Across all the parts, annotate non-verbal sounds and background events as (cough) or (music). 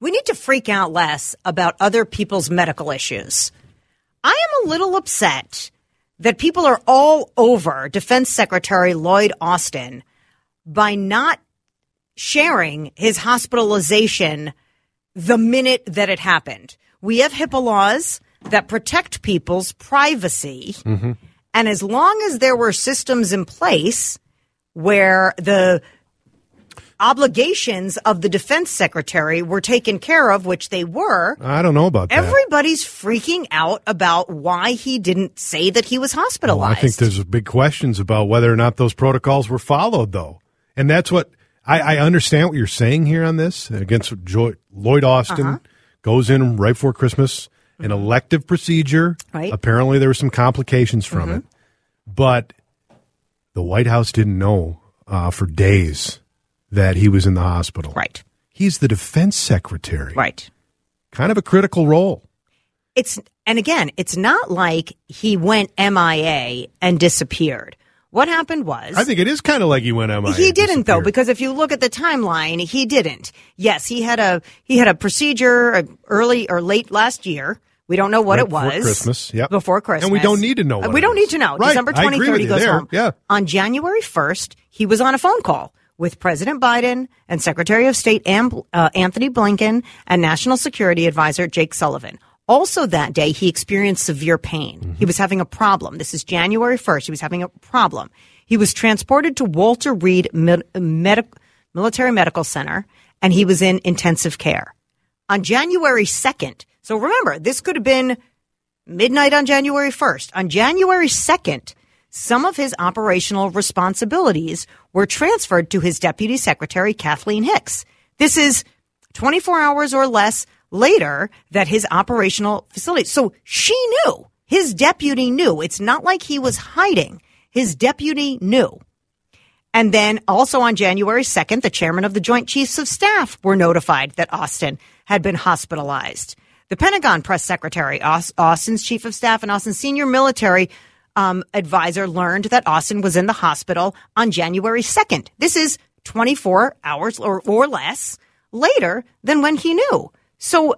We need to freak out less about other people's medical issues. I am a little upset that people are all over Defense Secretary Lloyd Austin by not sharing his hospitalization the minute that it happened. We have HIPAA laws that protect people's privacy. Mm-hmm. And as long as there were systems in place where the obligations of the defense secretary were taken care of, which they were, I don't know about that. everybody's freaking out about why he didn't say that he was Well, hospitalized. I think there's big questions about whether or not those protocols were followed, though. And that's what I, I understand what you're saying here on this against Joy, Lloyd Austin Uh-huh. goes in right before Christmas, an elective procedure. Right. Mm-hmm. Apparently, there were some complications from it, but the White House didn't know uh, for days that he was in the hospital. right, He's the defense secretary. right. Kind of a critical role. It's and again, it's not like he went MIA and disappeared. What happened was I think it is kind of like he went MIA. He didn't though, because if you look at the timeline, he didn't. Yes, he had a he had a procedure uh, early or late last year. We don't know what Right it was. before Christmas, yep. Before Christmas. And we don't need to know we don't is. need to know. Right, December I 23rd, he goes there, home. yeah. On January 1st, he was on a phone call with President Biden and Secretary of State Am- uh, Antony Blinken and National Security Advisor Jake Sullivan. Also that day, he experienced severe pain. Mm-hmm. He was having a problem. This is January 1st. He was having a problem. He was transported to Walter Reed Mil- Medi- Military Medical Center and he was in intensive care. On January 2nd, so remember, this could have been midnight on January 1st. On January 2nd, some of his operational responsibilities were transferred to his deputy secretary, Kathleen Hicks. This is 24 hours or less later that his operational facility. So she knew. His deputy knew. It's not like he was hiding. His deputy knew. And then also on January 2nd, the chairman of the Joint Chiefs of Staff were notified that Austin had been hospitalized. The Pentagon press secretary, Austin's chief of staff, and Austin's senior military um, advisor learned that Austin was in the hospital on January 2nd. This is 24 hours or, or less later than when he knew. So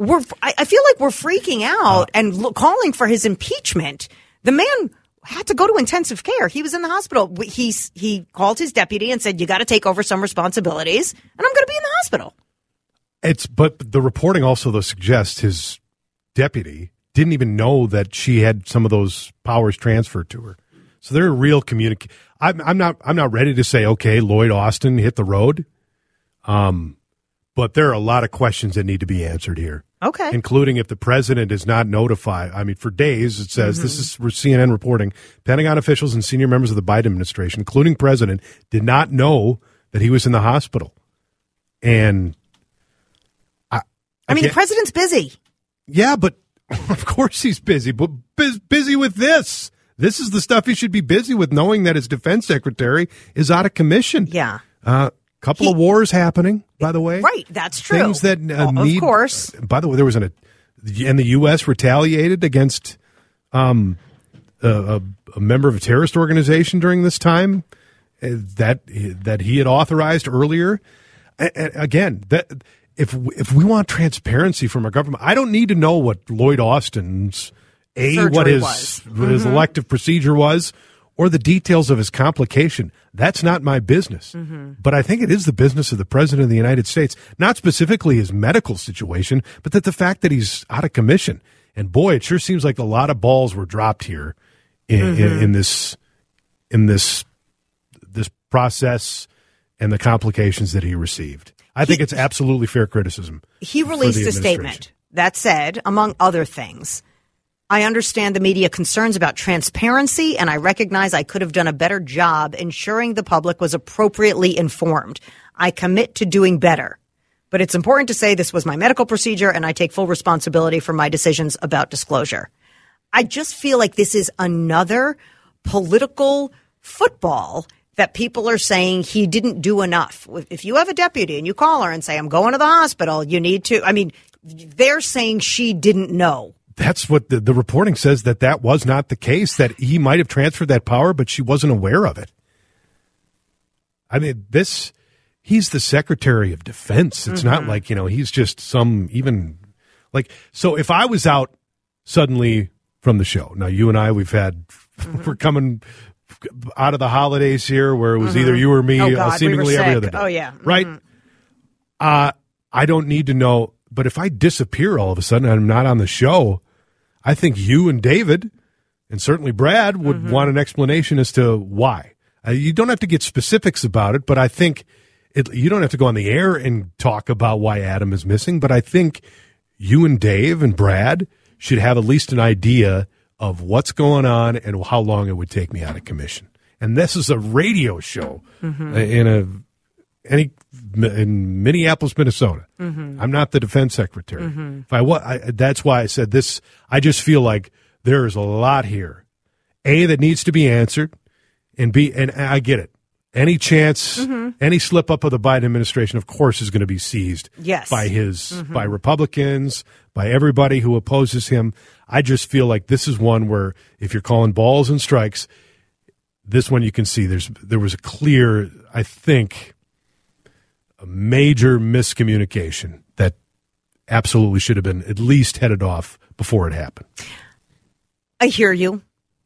we're, I, I feel like we're freaking out and lo- calling for his impeachment. The man had to go to intensive care. He was in the hospital. He, he called his deputy and said, you got to take over some responsibilities and I'm going to be in the hospital. It's but the reporting also though suggests his deputy didn't even know that she had some of those powers transferred to her. So they're a real communic. I'm, I'm not. I'm not ready to say okay, Lloyd Austin hit the road. Um, but there are a lot of questions that need to be answered here, Okay. including if the president is not notified. I mean, for days it says this is CNN reporting. Pentagon officials and senior members of the Biden administration, including president, did not know that he was in the hospital, and I I mean, the president's busy. yeah, but (laughs) of course he's busy, but bus- busy with this. This is the stuff he should be busy with, knowing that his defense secretary is out of commission. Yeah. A couple He- of wars happening, by the way. Right. That's true. Things that uh, Oh, need. Of course. By the way, there was an, a, and the U.S. retaliated against um, a, a, member of a terrorist organization during this time uh, that that he had authorized earlier. A- a- again, that if if we want transparency from our government, I don't need to know what Lloyd Austin's a Surgery what his was. what his mm-hmm. elective procedure was. Or the details of his complication. That's not my business. Mm-hmm. But I think it is the business of the President of the United States, not specifically his medical situation, but that the fact that he's out of commission. And boy, it sure seems like a lot of balls were dropped here in, in, in this in this this process and the complications that he received. I think it's absolutely fair criticism. He released a statement that said, among other things, I understand the media concerns about transparency, and I recognize I could have done a better job ensuring the public was appropriately informed. I commit to doing better. but it's important to say this was my medical procedure and I take full responsibility for my decisions about disclosure. I just feel like this is another political football that people are saying he didn't do enough. If you have a deputy and you call her and say, I'm going to the hospital, you need to, I mean, they're saying she didn't know. That's what the, the reporting says that that was not the case, that he might have transferred that power, but she wasn't aware of it. I mean, this, he's the Secretary of Defense. It's mm-hmm. not like, you know, he's just some even like, so if I was out suddenly from the show, now you and I, we've had, mm-hmm. (laughs) we're coming out of the holidays here where it was mm-hmm. either you or me oh uh, God, uh, seemingly we every other day. Oh, yeah. Right? Mm-hmm. Uh, I don't need to know, but if I disappear all of a sudden and I'm not on the show, I think you and David and certainly Brad would mm-hmm. want an explanation as to why. Uh, you don't have to get specifics about it, but I think it, you don't have to go on the air and talk about why Adam is missing. But I think you and Dave and Brad should have at least an idea of what's going on and how long it would take me out of commission. And this is a radio show mm-hmm. in a any in Minneapolis, Minnesota. Mm-hmm. I'm not the defense secretary. Mm-hmm. If I, I, that's why I said this. I just feel like there is a lot here, a that needs to be answered, and b and I get it. Any chance, mm-hmm. any slip up of the Biden administration, of course, is going to be seized yes. by his mm-hmm. by Republicans, by everybody who opposes him. I just feel like this is one where if you're calling balls and strikes, this one you can see there's there was a clear, I think, a major miscommunication that absolutely should have been at least headed off before it happened. I hear you.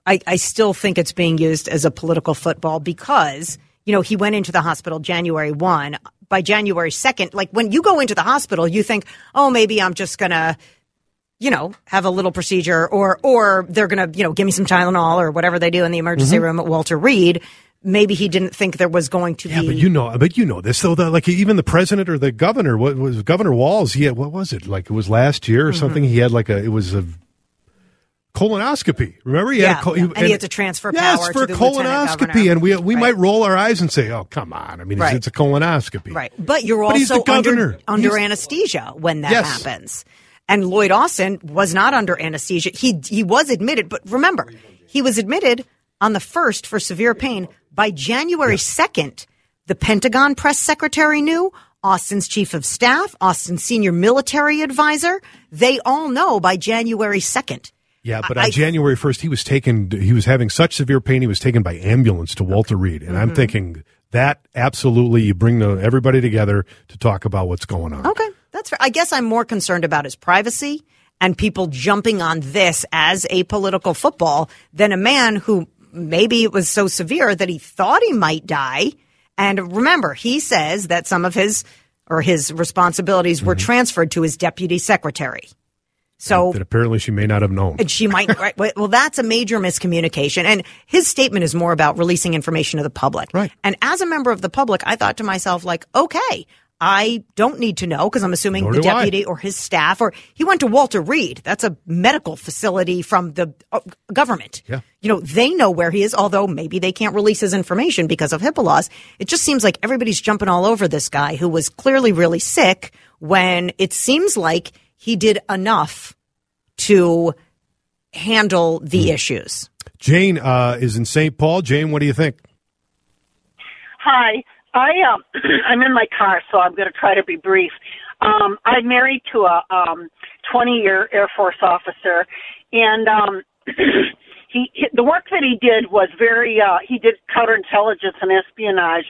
I, I still think it's being used as a political football because, you know, he went into the hospital January 1. By January 2nd, like when you go into the hospital, you think, oh, maybe I'm just going to, you know, have a little procedure or, or they're going to, you know, give me some Tylenol or whatever they do in the emergency mm-hmm. room at Walter Reed maybe he didn't think there was going to yeah, be. but you know, but you know this though. The, like even the president or the governor, what was Governor Walz? He had what was it? Like it was last year or mm-hmm. something. He had like a it was a colonoscopy. Remember, he yeah, had a, he, and, and, he had to transfer yes, power for to colonoscopy, and we we right. might roll our eyes and say, "Oh, come on!" I mean, right. it's, it's, a colonoscopy, right? But you're but also under under anesthesia when that yes. happens. And Lloyd Austin was not under anesthesia. He he was admitted, but remember, he was admitted on the first for severe pain by January 2nd, the Pentagon press secretary knew, Austin's chief of staff, Austin's senior military advisor, they all know by January 2nd. Yeah, but on I, January 1st, he was taken, he was having such severe pain, he was taken by ambulance to Walter Reed. And mm-hmm. I'm thinking that absolutely, you bring the, everybody together to talk about what's going on. Okay, that's fair. I guess I'm more concerned about his privacy and people jumping on this as a political football than a man who maybe it was so severe that he thought he might die. And remember, he says that some of his or his responsibilities mm-hmm. were transferred to his deputy secretary. So that apparently she may not have known. And she might, right? Well, that's a major miscommunication. And his statement is more about releasing information to the public. Right. And as a member of the public, I thought to myself, like, okay, I don't need to know because I'm assuming Nor the deputy I. or his staff or he went to Walter Reed. That's a medical facility from the uh, government. Yeah. You know, they know where he is, although maybe they can't release his information because of HIPAA laws. It just seems like everybody's jumping all over this guy who was clearly really sick when it seems like he did enough to handle the mm. issues. Jane uh, is in St. Paul. Jane, what do you think? Hi. I um (clears throat) I'm in my car, so I'm going to try to be brief. Um, I'm married to a um 20 year Air Force officer, and um (clears throat) he the work that he did was very uh he did counterintelligence and espionage.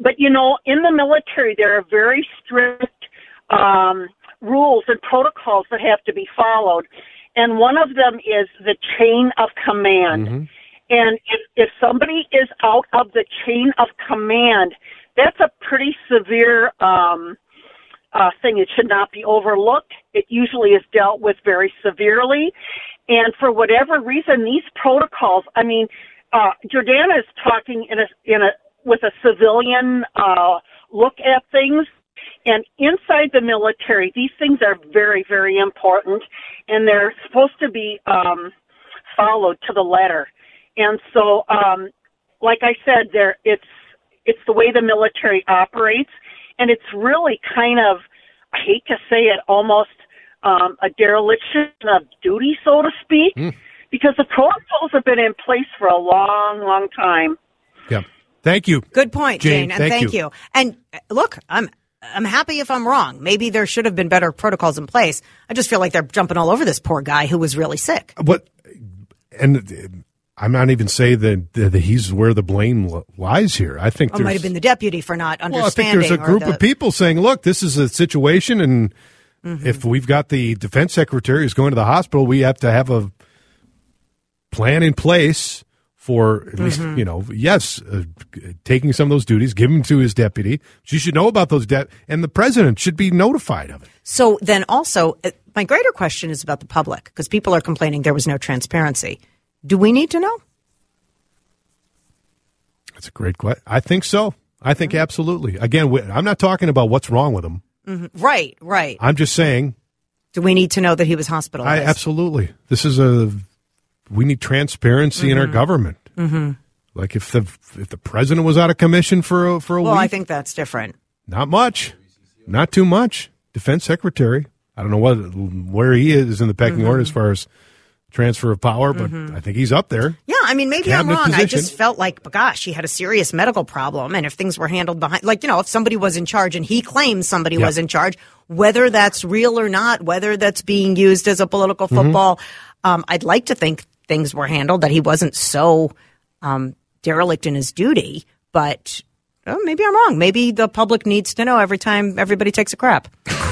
But you know, in the military there are very strict um rules and protocols that have to be followed. And one of them is the chain of command. Mm-hmm. And if, if somebody is out of the chain of command, that's a pretty severe um, uh, thing. It should not be overlooked. It usually is dealt with very severely. And for whatever reason, these protocols, I mean, uh, Jordana is talking in a, in a, with a civilian, uh, look at things. And inside the military, these things are very, very important and they're supposed to be, um, followed to the letter. And so, um, like I said, there, it's, it's the way the military operates, and it's really kind of I hate to say it, almost um, a dereliction of duty, so to speak, Mm. because the protocols have been in place for a long, long time. Yeah. Thank you. Good point, Jane, Jane, and thank thank, you. you. And uh, look, I'm I'm happy if I'm wrong. Maybe there should have been better protocols in place. I just feel like they're jumping all over this poor guy who was really sick. What? And I'm not even saying that, that he's where the blame lies here. I think Or there's might have been the deputy for not understanding. well, I think there's a group the- of people saying, "Look, this is a situation, and Mm-hmm. if we've got the defense secretary who's going to the hospital, we have to have a plan in place." For at least, Mm-hmm. you know, yes, uh, taking some of those duties, give them to his deputy. She should know about those debt, and the president should be notified of it. So then also, uh, my greater question is about the public because people are complaining there was no transparency. Do we need to know? That's a great question. I think so. I think absolutely. Again, we- I'm not talking about what's wrong with him. Right, right. I'm just saying, Do we need to know that he was hospitalized I hospitalized? absolutely. This is a. We need transparency in our government. Mm-hmm. Like if the if the president was out of commission for a, for a week. well, week, I think that's different. not much, not too much. Defense secretary. I don't know what where he is in the pecking order as far as transfer of power, but I think he's up there. Yeah, I mean, maybe I'm Cabinet wrong. I just felt like, but gosh, he had a serious medical problem, and if things were handled behind, like you know, if somebody was in charge and he claims somebody Yeah. was in charge, whether that's real or not, whether that's being used as a political Mm-hmm. football, um, I'd like to think things were handled that he wasn't so um, derelict in his duty. But oh, maybe I'm wrong. Maybe the public needs to know every time everybody takes a crap. (laughs)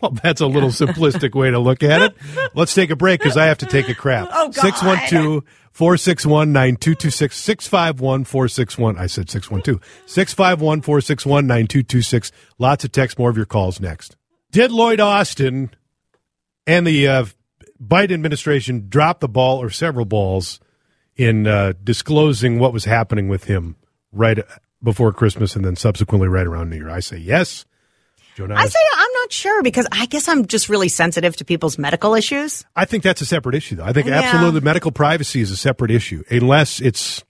Well, that's a little simplistic way to look at it. Let's take a break because I have to take a crap. Oh, God. 612 461 9226 651 461. I said 612. 651 461 9226. Lots of text, more of your calls next. Did Lloyd Austin and the uh, Biden administration dropped the ball or several balls in uh, disclosing what was happening with him right before Christmas and then subsequently right around New Year? I say yes. Joe I say I'm not sure because I guess I'm just really sensitive to people's medical issues. I think that's a separate issue, though. I think Yeah. absolutely medical privacy is a separate issue, unless it's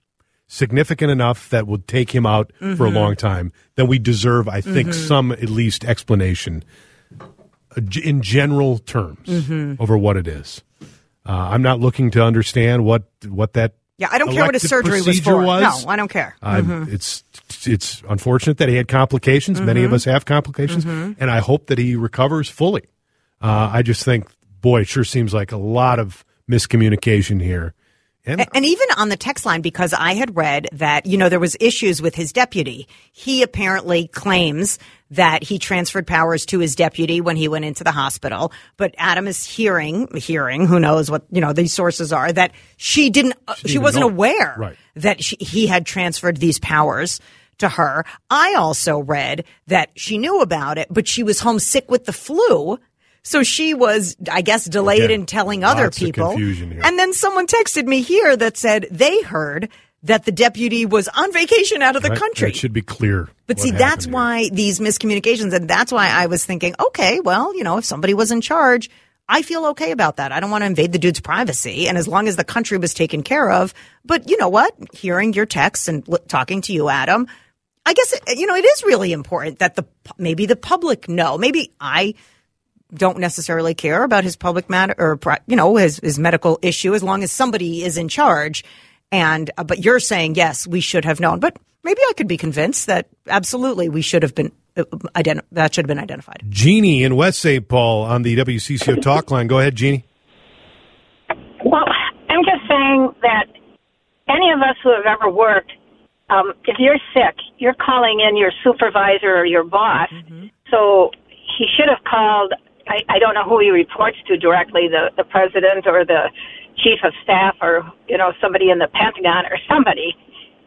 significant enough that would take him out for a Mm-hmm. long time. Then we deserve, I think, some at least explanation in general terms Mm-hmm. over what it is. Uh, I'm not looking to understand what what that. Yeah, I don't care what his surgery was for. was. No, I don't care. Uh, It's it's unfortunate that he had complications. Many Mm-hmm. of us have complications, and I hope that he recovers fully. Uh, I just think, boy, it sure seems like a lot of miscommunication here. And And even on the text line, because I had read that, you know, there was issues with his deputy. He apparently claims that he transferred powers to his deputy when he went into the hospital. But Adam is hearing, hearing, who knows what, you know, these sources are, that she didn't, uh, she, didn't wasn't know. aware Right. that she, he had transferred these powers to her. I also read that she knew about it, but she was homesick with the flu. So she was, I guess, delayed Again, in telling other people. And then someone texted me here that said they heard that the deputy was on vacation out of the Right? country. It should be clear. But see, that's here. why these miscommunications, and that's why I was thinking, okay, well, you know, if somebody was in charge, I feel okay about that. I don't want to invade the dude's privacy. And as long as the country was taken care of, but you know what? Hearing your texts and li- talking to you, Adam, I guess, it, you know, it is really important that the, maybe the public know. Maybe I don't necessarily care about his public matter or, you know, his, his medical issue as long as somebody is in charge. And, uh, but you're saying, yes, we should have known. But maybe I could be convinced that absolutely we should have been, uh, identi- that should have been identified. Jeannie in West St. Paul on the WCCO talk line. Go ahead, Jeannie. Well, I'm just saying that any of us who have ever worked, um, if you're sick, you're calling in your supervisor or your boss. So he should have called. I, I don't know who he reports to directly, the the president or the chief of staff or you know somebody in the Pentagon or somebody.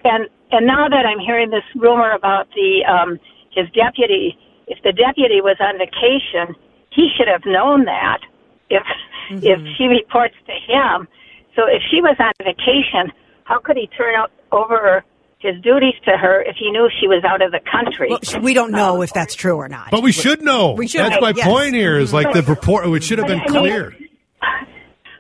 And and now that I'm hearing this rumor about the um, his deputy, if the deputy was on vacation, he should have known that. If if she reports to him, so if she was on vacation, how could he turn out over his duties to her if he knew she was out of the country? Well, we don't know if that's true or not. But we should know. We should That's know, my yes. point here. Is like the report. It should have been clear.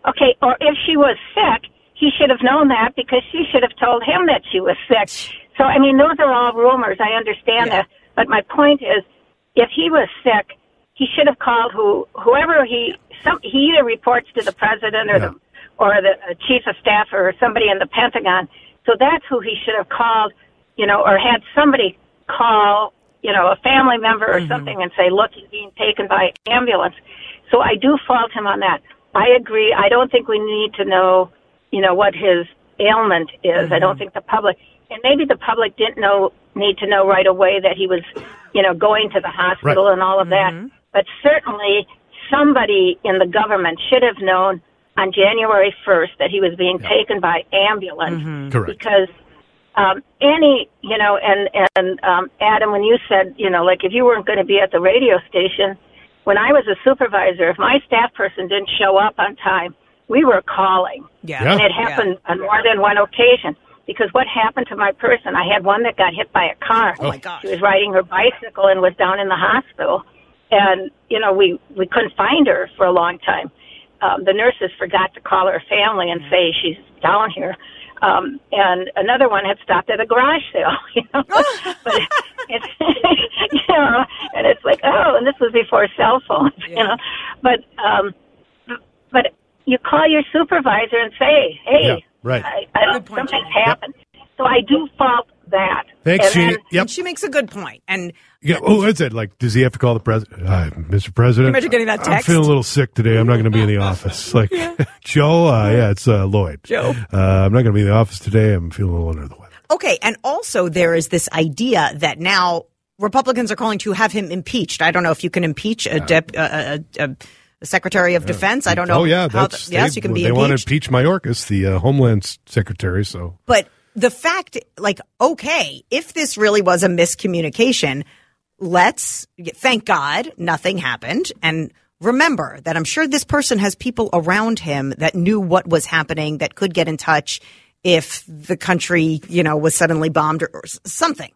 Okay, or if she was sick, he should have known that because she should have told him that she was sick. So, I mean, those are all rumors. I understand Yeah. that. But my point is, if he was sick, he should have called who whoever he some he either reports to the president or Yeah. the or the uh, chief of staff or somebody in the Pentagon. So that's who he should have called, you know, or had somebody call, you know, a family member or mm-hmm. something and say, look, he's being taken by ambulance. So I do fault him on that. I agree. I don't think we need to know, you know, what his ailment is. I don't mm-hmm. think the public, and maybe the public didn't know, need to know right away that he was, you know, going to the hospital Right. and all of that. Mm-hmm. But certainly somebody in the government should have known on January 1st that he was being taken by ambulance Correct. because um, any, you know, and and um, Adam, when you said, you know, like if you weren't going to be at the radio station, when I was a supervisor, if my staff person didn't show up on time, we were calling, Yeah. Yeah. and it happened on more than one occasion. Because what happened to my person? I had one that got hit by a car. Oh, my gosh. She was riding her bicycle and was down in the hospital, and you know we we couldn't find her for a long time. Um, the nurses forgot to call her family and say she's down here. Um, and another one had stopped at a garage sale, (laughs) you know. (laughs) but it's, (laughs) you know, and it's like, oh, and this was before cell phones, you know. But, um, but you call your supervisor and say, hey, Yeah, right. I, I, Good point, something's Jenny. happened. So I do fault that. Thanks, and Jeannie. then- Yep. And she makes a good point. And Yeah. Oh, what's it like? Does he have to call the president? Hi, Mr. President. Imagine getting that I'm feeling a little sick today. I'm not going to be in the office. (laughs) Like (laughs) Joe. Uh, yeah, it's uh, Lloyd. Joe. Uh, I'm not going to be in the office today. I'm feeling a little under the weather. Okay, and also there is this idea that now Republicans are calling to have him impeached. I don't know if you can impeach a, dep, a, a, a, a Secretary of Defense. I don't know. Oh yeah, how that's the- yes, they, you can be They want to impeach Mayorkas, the uh, Homeland Secretary. So But the fact, like, okay, if this really was a miscommunication, let's thank God nothing happened. And remember that I'm sure this person has people around him that knew what was happening that could get in touch if the country, you know, was suddenly bombed or, or something.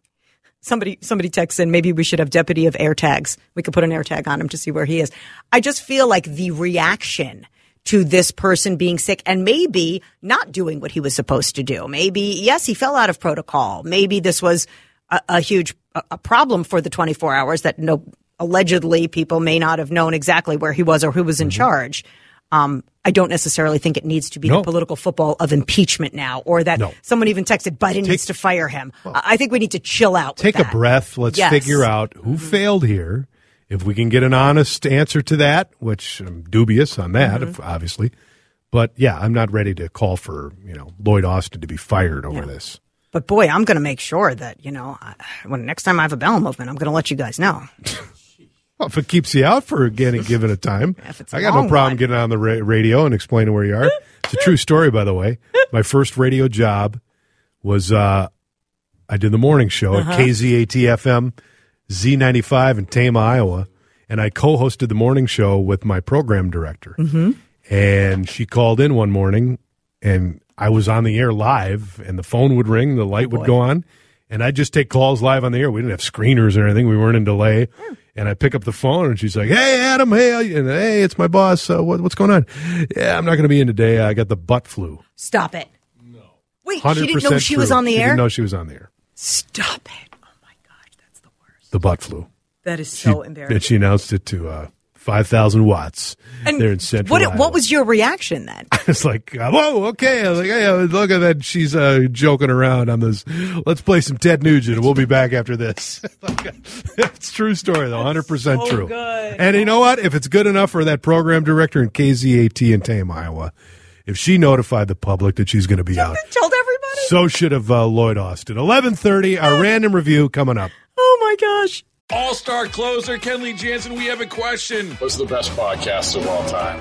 Somebody, somebody texts in, maybe we should have deputy of air tags. We could put an air tag on him to see where he is. I just feel like the reaction to this person being sick and maybe not doing what he was supposed to do. Maybe, yes, he fell out of protocol. Maybe this was a, a huge a, a problem for the 24 hours that no, allegedly people may not have known exactly where he was or who was in charge. Um, I don't necessarily think it needs to be No. the political football of impeachment now, or that No. someone even texted Biden needs to fire him. I I think we need to chill out. with take a breath. Let's Yes. figure out who failed here. If we can get an honest answer to that, which I'm dubious on that, Mm-hmm. obviously. But yeah, I'm not ready to call for you know Lloyd Austin to be fired over this. But boy, I'm going to make sure that you know I- when next time I have a bowel movement, I'm going to let you guys know. Well, if it keeps you out for any given a time, (laughs) If it's a I got no problem one. getting on the ra- radio and explaining where you are. It's a true story, by the way. (laughs) My first radio job was uh, I did the morning show Uh-huh. at KZAT FM Z95 in Tama, Iowa, and I co-hosted the morning show with my program director. Mm-hmm. And she called in one morning, and I was on the air live, and the phone would ring, the light would go on, and I'd just take calls live on the air. We didn't have screeners or anything; we weren't in delay. And I pick up the phone, and she's like, "Hey, Adam, hey, and hey, it's my boss. Uh, what, what's going on? Yeah, I'm not going to be in today. I got the butt flu. Stop it. No. Wait, she didn't know she was on the she air. Didn't know she was on the air. Stop it. Oh my gosh, that's the butt flu. That is so She- so And she announced it to uh, five thousand watts And there in Central. what, what was your reaction then? (laughs) It's like, uh, whoa, okay. I was like, hey, look at that. She's uh, joking around on this. Let's play some Ted Nugent, and we'll be back after this. (laughs) it's true story, though, hundred percent so true. good. And you know what? If it's good enough for that program director in KZAT in Tama, Iowa, if she notified the public that she's going to be out, Told everybody. so should have uh, Lloyd Austin. Eleven thirty, our random review coming up. Oh my gosh. All star closer Kenley Jansen, we have a question. What's the best podcast of all time?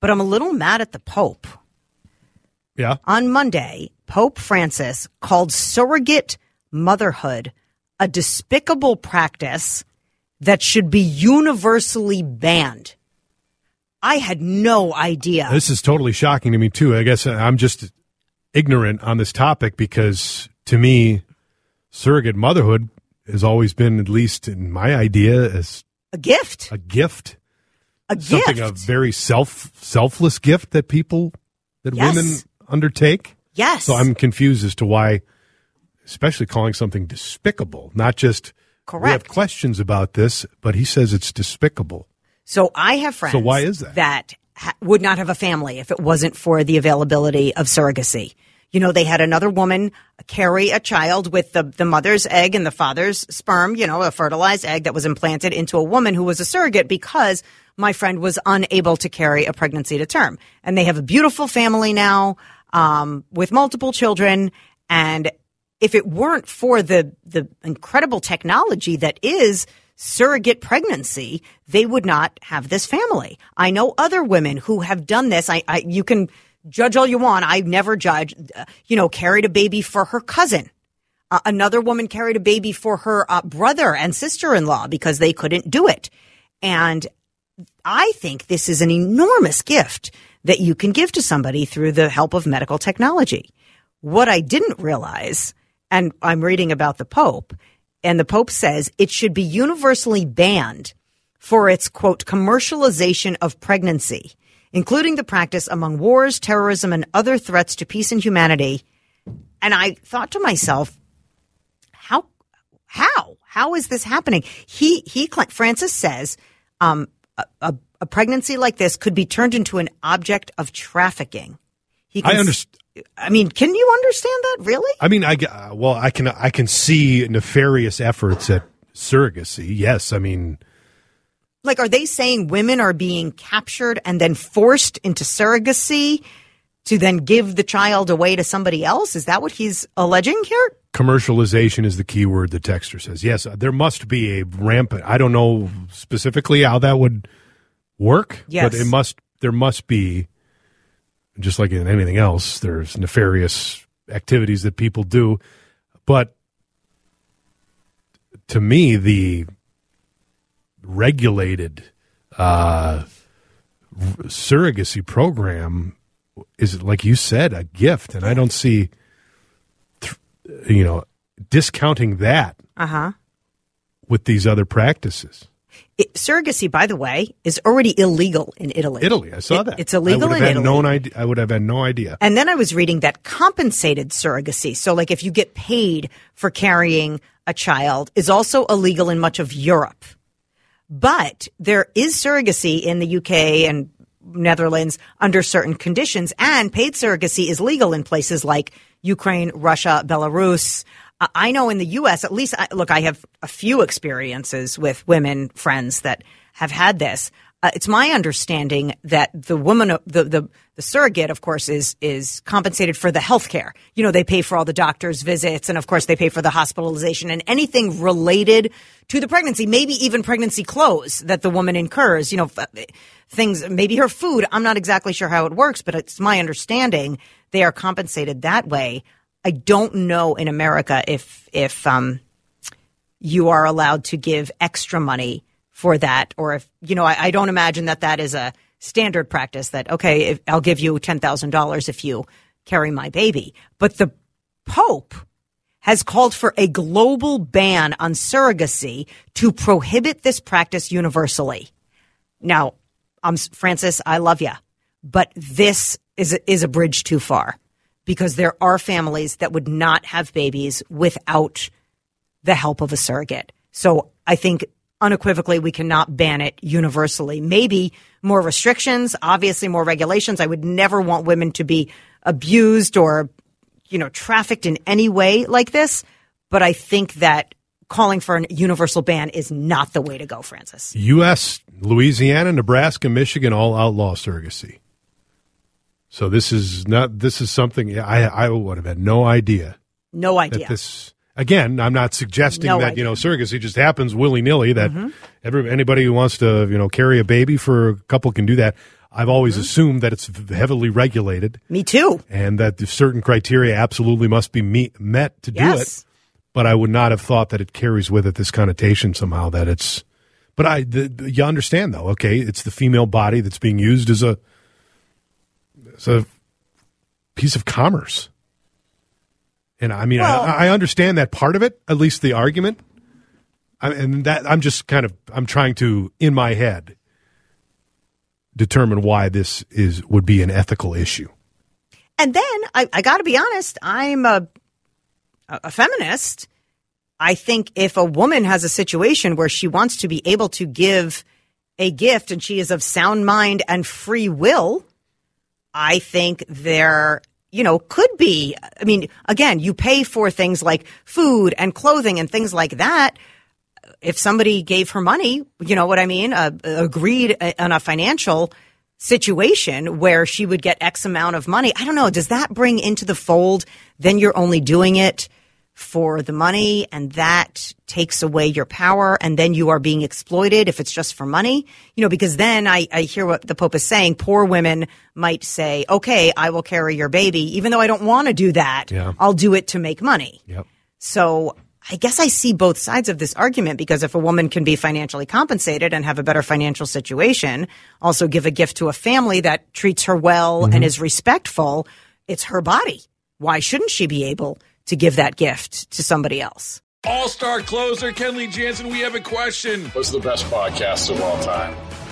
but I'm a little mad at the Pope. Yeah, On Monday, Pope Francis called surrogate motherhood a despicable practice that should be universally banned. I had no idea. This is totally shocking to me too. I guess I'm just ignorant on this topic because to me, surrogate motherhood has always been, at least in my idea, as a gift. a gift, A something gift. a very self selfless gift that people that Yes. women undertake. yes. So I'm confused as to why, especially calling something despicable, not just correct. we have questions about this, but he says it's despicable. So I have friends. So why is that? That ha- would not have a family if it wasn't for the availability of surrogacy. You know, they had another woman carry a child with the, the mother's egg and the father's sperm, you know, a fertilized egg that was implanted into a woman who was a surrogate because my friend was unable to carry a pregnancy to term. And they have a beautiful family now, um, with multiple children. And if it weren't for the the incredible technology that is surrogate pregnancy, they would not have this family. I know other women who have done this. I, I you can judge all you want. I've never judged. uh, You know, carried a baby for her cousin. Uh, another woman carried a baby for her uh, brother and sister-in-law because they couldn't do it. And I think this is an enormous gift that you can give to somebody through the help of medical technology. What I didn't realize, and I'm reading about the Pope, and the Pope says it should be universally banned for its quote commercialization of pregnancy, including the practice among wars, terrorism, and other threats to peace and humanity. And I thought to myself, how how how is this happening? He he Francis says um, a, a, pregnancy like this could be turned into an object of trafficking. He I can s- understand. I mean, can you understand that? Really? I mean, I uh, well, I can I can see nefarious efforts at surrogacy. Yes, I mean, Like, are they saying women are being captured and then forced into surrogacy to then give the child away to somebody else? Is that what he's alleging here? commercialization is the key word. The texter says yes. uh, There must be a rampant. I don't know specifically how that would work, Yes. but it must. There must be, just like in anything else. There's nefarious activities that people do, but to me, the regulated uh, surrogacy program is, like you said, a gift, and I don't see, you know, discounting that Uh huh. with these other practices. It, surrogacy, by the way, is already illegal in Italy. Italy, I saw It- that. It's illegal I in Italy. No idea, I would have had no idea. And then I was reading that compensated surrogacy, so like if you get paid for carrying a child, is also illegal in much of Europe. But there is surrogacy in the UK and Netherlands under certain conditions, and paid surrogacy is legal in places like Ukraine, Russia, Belarus. I- know in the U.S., at least, look, I have a few experiences with women friends that have had this. Uh, it's my understanding that the woman, the, the the surrogate, of course, is is compensated for the health care. You know, they pay for all the doctor's visits, and of course, they pay for the hospitalization and anything related to the pregnancy. Maybe even pregnancy clothes that the woman incurs. You know, things, maybe her food. I'm not exactly sure how it works, but it's my understanding they are compensated that way. I don't know in America if if um, you are allowed to give extra money for that, or if you know, I, I don't imagine that that is a standard practice. That okay, if, I'll give you ten thousand dollars if you carry my baby. But the Pope has called for a global ban on surrogacy to prohibit this practice universally. Now, um, Francis, I love you, but this is a, is a bridge too far because there are families that would not have babies without the help of a surrogate. So I think unequivocally we cannot ban it universally. Maybe more restrictions, obviously more regulations. I would never want women to be abused or, you know, trafficked in any way like this. But I think that calling for a universal ban is not the way to go, Francis. U.S., Louisiana, Nebraska, Michigan all outlaw surrogacy. So this is not. This is something I I would have had no idea No that idea. this. Again, I'm not suggesting No that idea. Mm-hmm. you know surrogacy just happens willy nilly. That every anybody who wants to you know carry a baby for a couple can do that. I've always Mm-hmm. assumed that it's heavily regulated Me too. and that the certain criteria absolutely must be meet, met to do Yes. it. But I would not have thought that it carries with it this connotation somehow that it's But I, the, you understand though, okay? It's the female body that's being used as a as a piece of commerce. And I mean, Well- I, I understand that part of it, at least the argument. I, and that I'm just kind of I'm trying to in my head determine why this is would be an ethical issue. And then I, I got to be honest, I'm a, a feminist. I think if a woman has a situation where she wants to be able to give a gift and she is of sound mind and free will, I think there, you know, could be. I mean, again, you pay for things like food and clothing and things like that. If somebody gave her money, you know what I mean, uh, agreed on a financial situation where she would get X amount of money. I don't know. Does that bring into the fold? Then you're only doing it for the money and that takes away your power and then you are being exploited if it's just for money you know because then I, I hear what the pope is saying poor women might say okay i will carry your baby even though i don't want to do that Yeah. i'll do it to make money Yep. so I guess I see both sides of this argument because if a woman can be financially compensated and have a better financial situation, also give a gift to a family that treats her well and mm-hmm. is respectful, it's her body. Why shouldn't she be able to give that gift to somebody else? All star closer Kenley Jansen, we have a question. What's the best podcast of all time?